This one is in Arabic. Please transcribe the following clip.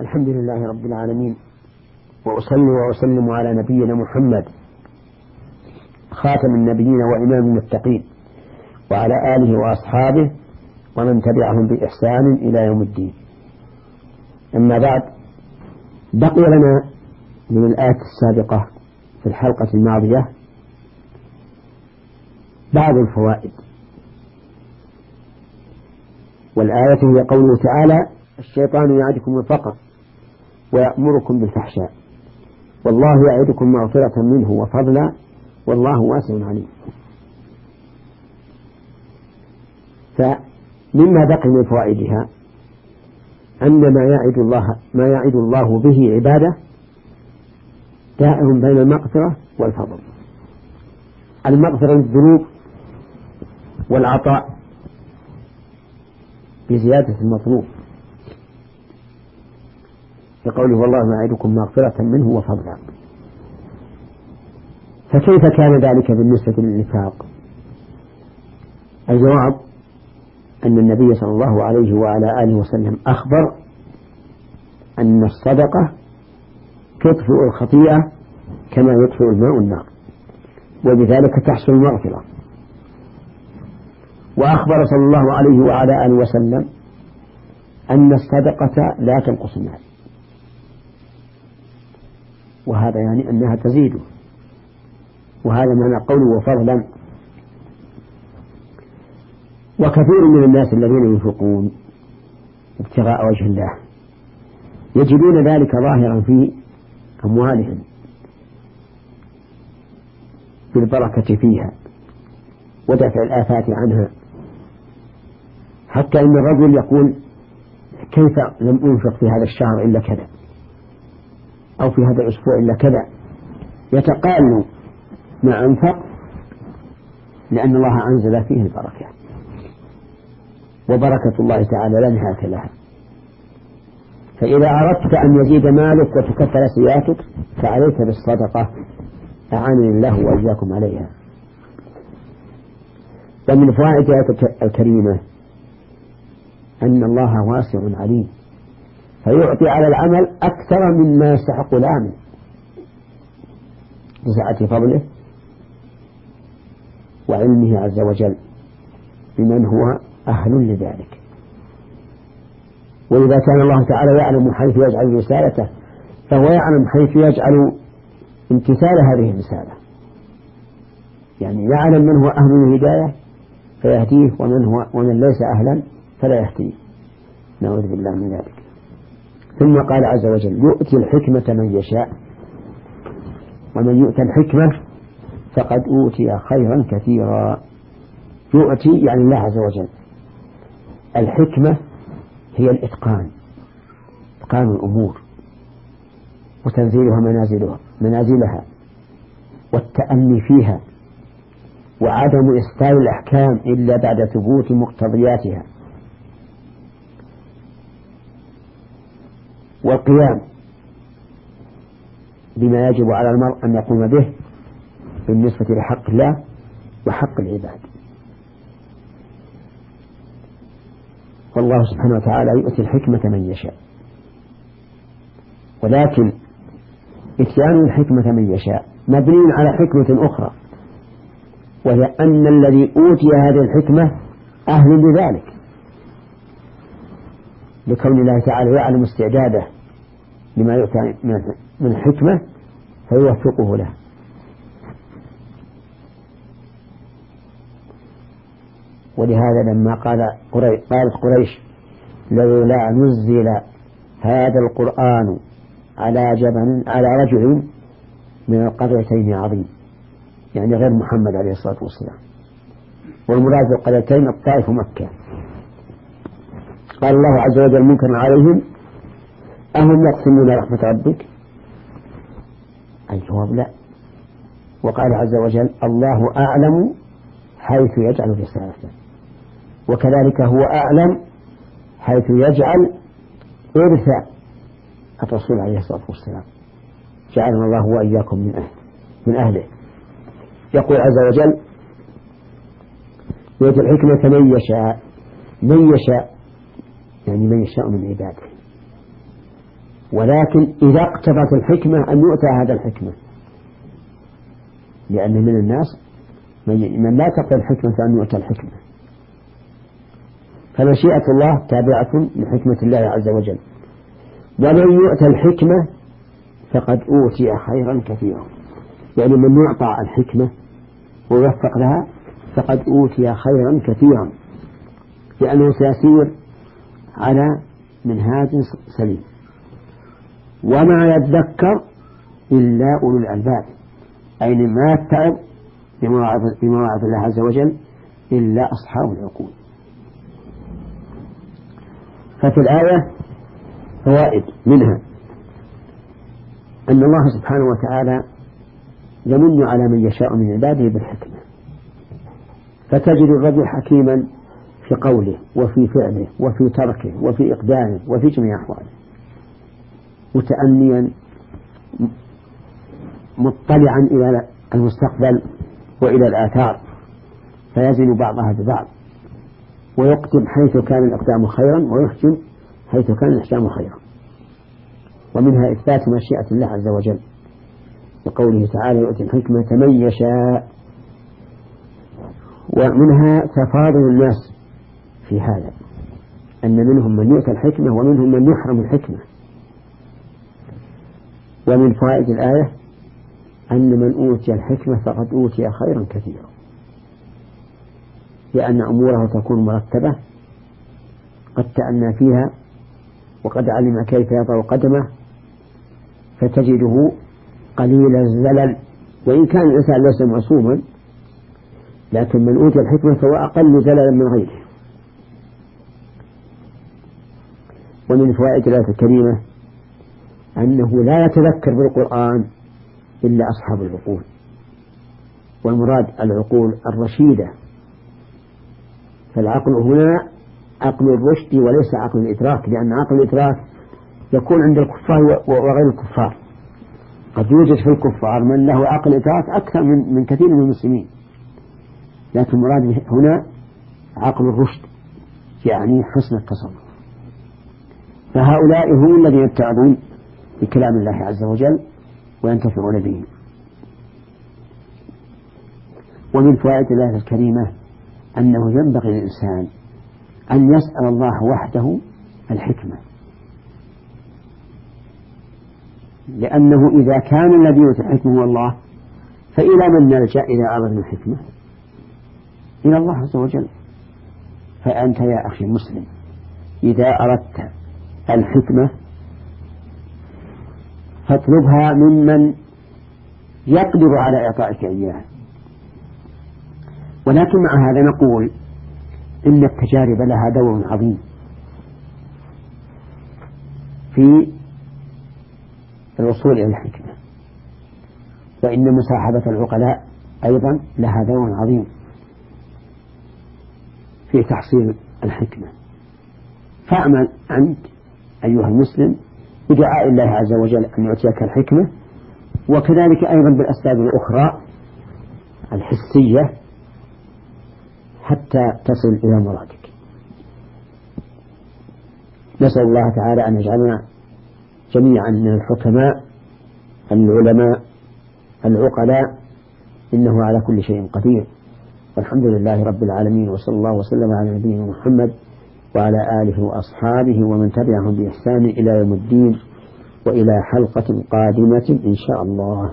الحمد لله رب العالمين. وأصلي وأسلم على نبينا محمد خاتم النبيين وإمام المتقين وعلى آله وأصحابه ومن تبعهم بإحسان إلى يوم الدين. أما بعد بقي لنا من الآية السابقة في الحلقة الماضية بعض الفوائد. والآية هي قوله تعالى الشيطان يعدكم الفقر. ويأمركم بالفحشاء. والله يعدكم مغفرة منه وفضلا والله واسع عليم. فمما بقي من فوائدها أن ما يعد الله ما يعد الله به عباده دائر بين المغفرة والفضل. المغفرة للذنوب والعطاء بزيادة المطلوب. بقوله والله يعدكم مغفرة منه وفضلا. فكيف كان ذلك بالنسبة للنفاق الجواب أن النبي صلى الله عليه وعلى آله وسلم أخبر أن الصدقة تطفئ الخطيئة كما يطفئ الماء النار وبذلك تحصل المغفرة. وأخبر صلى الله عليه وعلى آله وسلم أن الصدقة لا تنقص المال. وهذا يعني أنها تزيده وهذا معنى قوله وفضلا. وكثير من الناس الذين ينفقون ابتغاء وجه الله يجدون ذلك ظاهرا في أموالهم بالبركة فيها ودفع الآفات عنها. حتى إن الرجل يقول كيف لم أنفق في هذا الشهر إلا كذا؟ أو في هذا الأسبوع إلا كذا. يتقال ما أنفق لأن الله أنزل فيه البركة. وبركة الله تعالى لا نهاية لها. فإذا أردت أن يزيد مالك وتكثر سيئاتك فعليك بالصدقة. أعانني الله وإياكم عليها. ومن فوائد الآية الكريمة أن الله واسع عليم. فيعطي على العمل أكثر مما يستحق العامل بسعة فضله وعلمه عز وجل بمن هو أهل لذلك. وإذا كان الله تعالى يعلم حيث يجعل رسالته فهو يعلم حيث يجعل امتثال هذه الرسالة. يعني يعلم من هو أهل الهداية فيهديه ومن هو ومن ليس أهلا فلا يهديه. نعوذ بالله من ذلك. ثم قال عز وجل يؤتي الحكمة من يشاء. ومن يؤتى الحكمة فقد أوتي خيرا كثيرا. يؤتي يعني الله عز وجل. الحكمة هي الإتقان إتقان الأمور وتنزيلها منازلها منازلها والتأني فيها وعدم إسقال الأحكام إلا بعد ثبوت مقتضياتها. والقيام بما يجب على المرء أن يقوم به بالنسبة لحق الله وحق العباد. والله سبحانه وتعالى يؤتي الحكمة من يشاء. ولكن إتيان الحكمة من يشاء مبني على حكمة أخرى وهي أن الذي أوتي هذه الحكمة أهل لذلك. لكون الله تعالى يعلم استعداده لما يؤتى من الحكمة فيوفقه له. ولهذا لما قال قريش قالت قريش لولا نزل هذا القرآن على جبل على رجل من القريتين عظيم يعني غير محمد عليه الصلاة والسلام. والمراد بالقريتين الطائف ومكة قال الله عز وجل منكرا عليهم أهم يقسمون رحمة ربك؟ الجواب لا. وقال عز وجل الله أعلم حيث يجعل رسالته. وكذلك هو أعلم حيث يجعل إرث الرسول عليه الصلاة والسلام. جعلنا الله وإياكم من أهل من أهله. يقول عز وجل يؤتي الحكمة من يشاء من يشاء يعني من يشاء من عباده. ولكن إذا اقتضت الحكمة أن يؤتى هذا الحكمة. لأن من الناس من لا تقتضي الحكمة أن يؤتى الحكمة. فمشيئة الله تابعة لحكمة الله عز وجل. ومن يؤتى الحكمة فقد أوتي خيرا كثيرا. يعني من يعطى الحكمة ويوفق لها فقد أوتي خيرا كثيرا. لأنه سيسير على منهاج سليم. وما يذكر إلا أولو الألباب أي ما يتعظ بمواعظ الله عز وجل إلا أصحاب العقول. ففي الآية فوائد منها أن الله سبحانه وتعالى يمن على من يشاء من عباده بالحكمة. فتجد الرجل حكيما في قوله وفي فعله وفي تركه وفي إقدامه وفي جميع أحواله. متأنيا مطلعا إلى المستقبل وإلى الآثار فيزن بعضها ببعض. ويقدم حيث كان الإقدام خيرا ويحجم حيث كان الإحجام خيرا. ومنها إثبات مشيئة الله عز وجل. بقوله تعالى يؤتي الحكمة من يشاء ومنها تفاضل الناس في هذا أن منهم من يؤتى الحكمة ومنهم من يحرم الحكمة. ومن فوائد الآية أن من أوتي الحكمة فقد أوتي خيرا كثيرا لأن أموره تكون مرتبة. قد تأنى فيها وقد علم كيف يضع قدمه فتجده قليل الزلل. وإن كان الإنسان ليس معصوما لكن من أوتي الحكمة فهو أقل زللا من غيره. ومن فوائد الآية الكريمة أنه لا يتذكر بالقرآن إلا أصحاب العقول. والمراد العقول الرشيدة. فالعقل هنا عقل الرشد وليس عقل الإدراك لأن عقل الإدراك يكون عند الكفار وغير الكفار. قد يوجد في الكفار من له عقل إدراك أكثر من من كثير من المسلمين. لكن المراد هنا عقل الرشد يعني حسن التصرف. فهؤلاء هم الذين يتعظون بكلام الله عز وجل وينتفعون به. ومن فوائد الآية الكريمة أنه ينبغي للإنسان أن يسأل الله وحده الحكمة. لأنه إذا كان الذي يؤتي الحكمة هو الله فإلى من نلجأ إذا أردنا الحكمة؟ إلى الله عز وجل. فأنت يا أخي المسلم إذا أردت الحكمة فاطلبها ممن يقدر على إعطائك إياها. ولكن مع هذا نقول إن التجارب لها دور عظيم في الوصول إلى الحكمة وإن مصاحبة العقلاء أيضا لها دور عظيم في تحصيل الحكمة. فاعمل أنت أيها المسلم بدعاء الله عز وجل أن يعطيك الحكمة وكذلك أيضا بالأسباب الأخرى الحسية حتى تصل إلى مرادك. نسأل الله تعالى أن يجعلنا جميعا من الحكماء العلماء العقلاء إنه على كل شيء قدير. والحمد لله رب العالمين وصلى الله وسلم على نبينا محمد وعلى آله وأصحابه ومن تبعهم بإحسان إلى يوم الدين. وإلى حلقة قادمة إن شاء الله.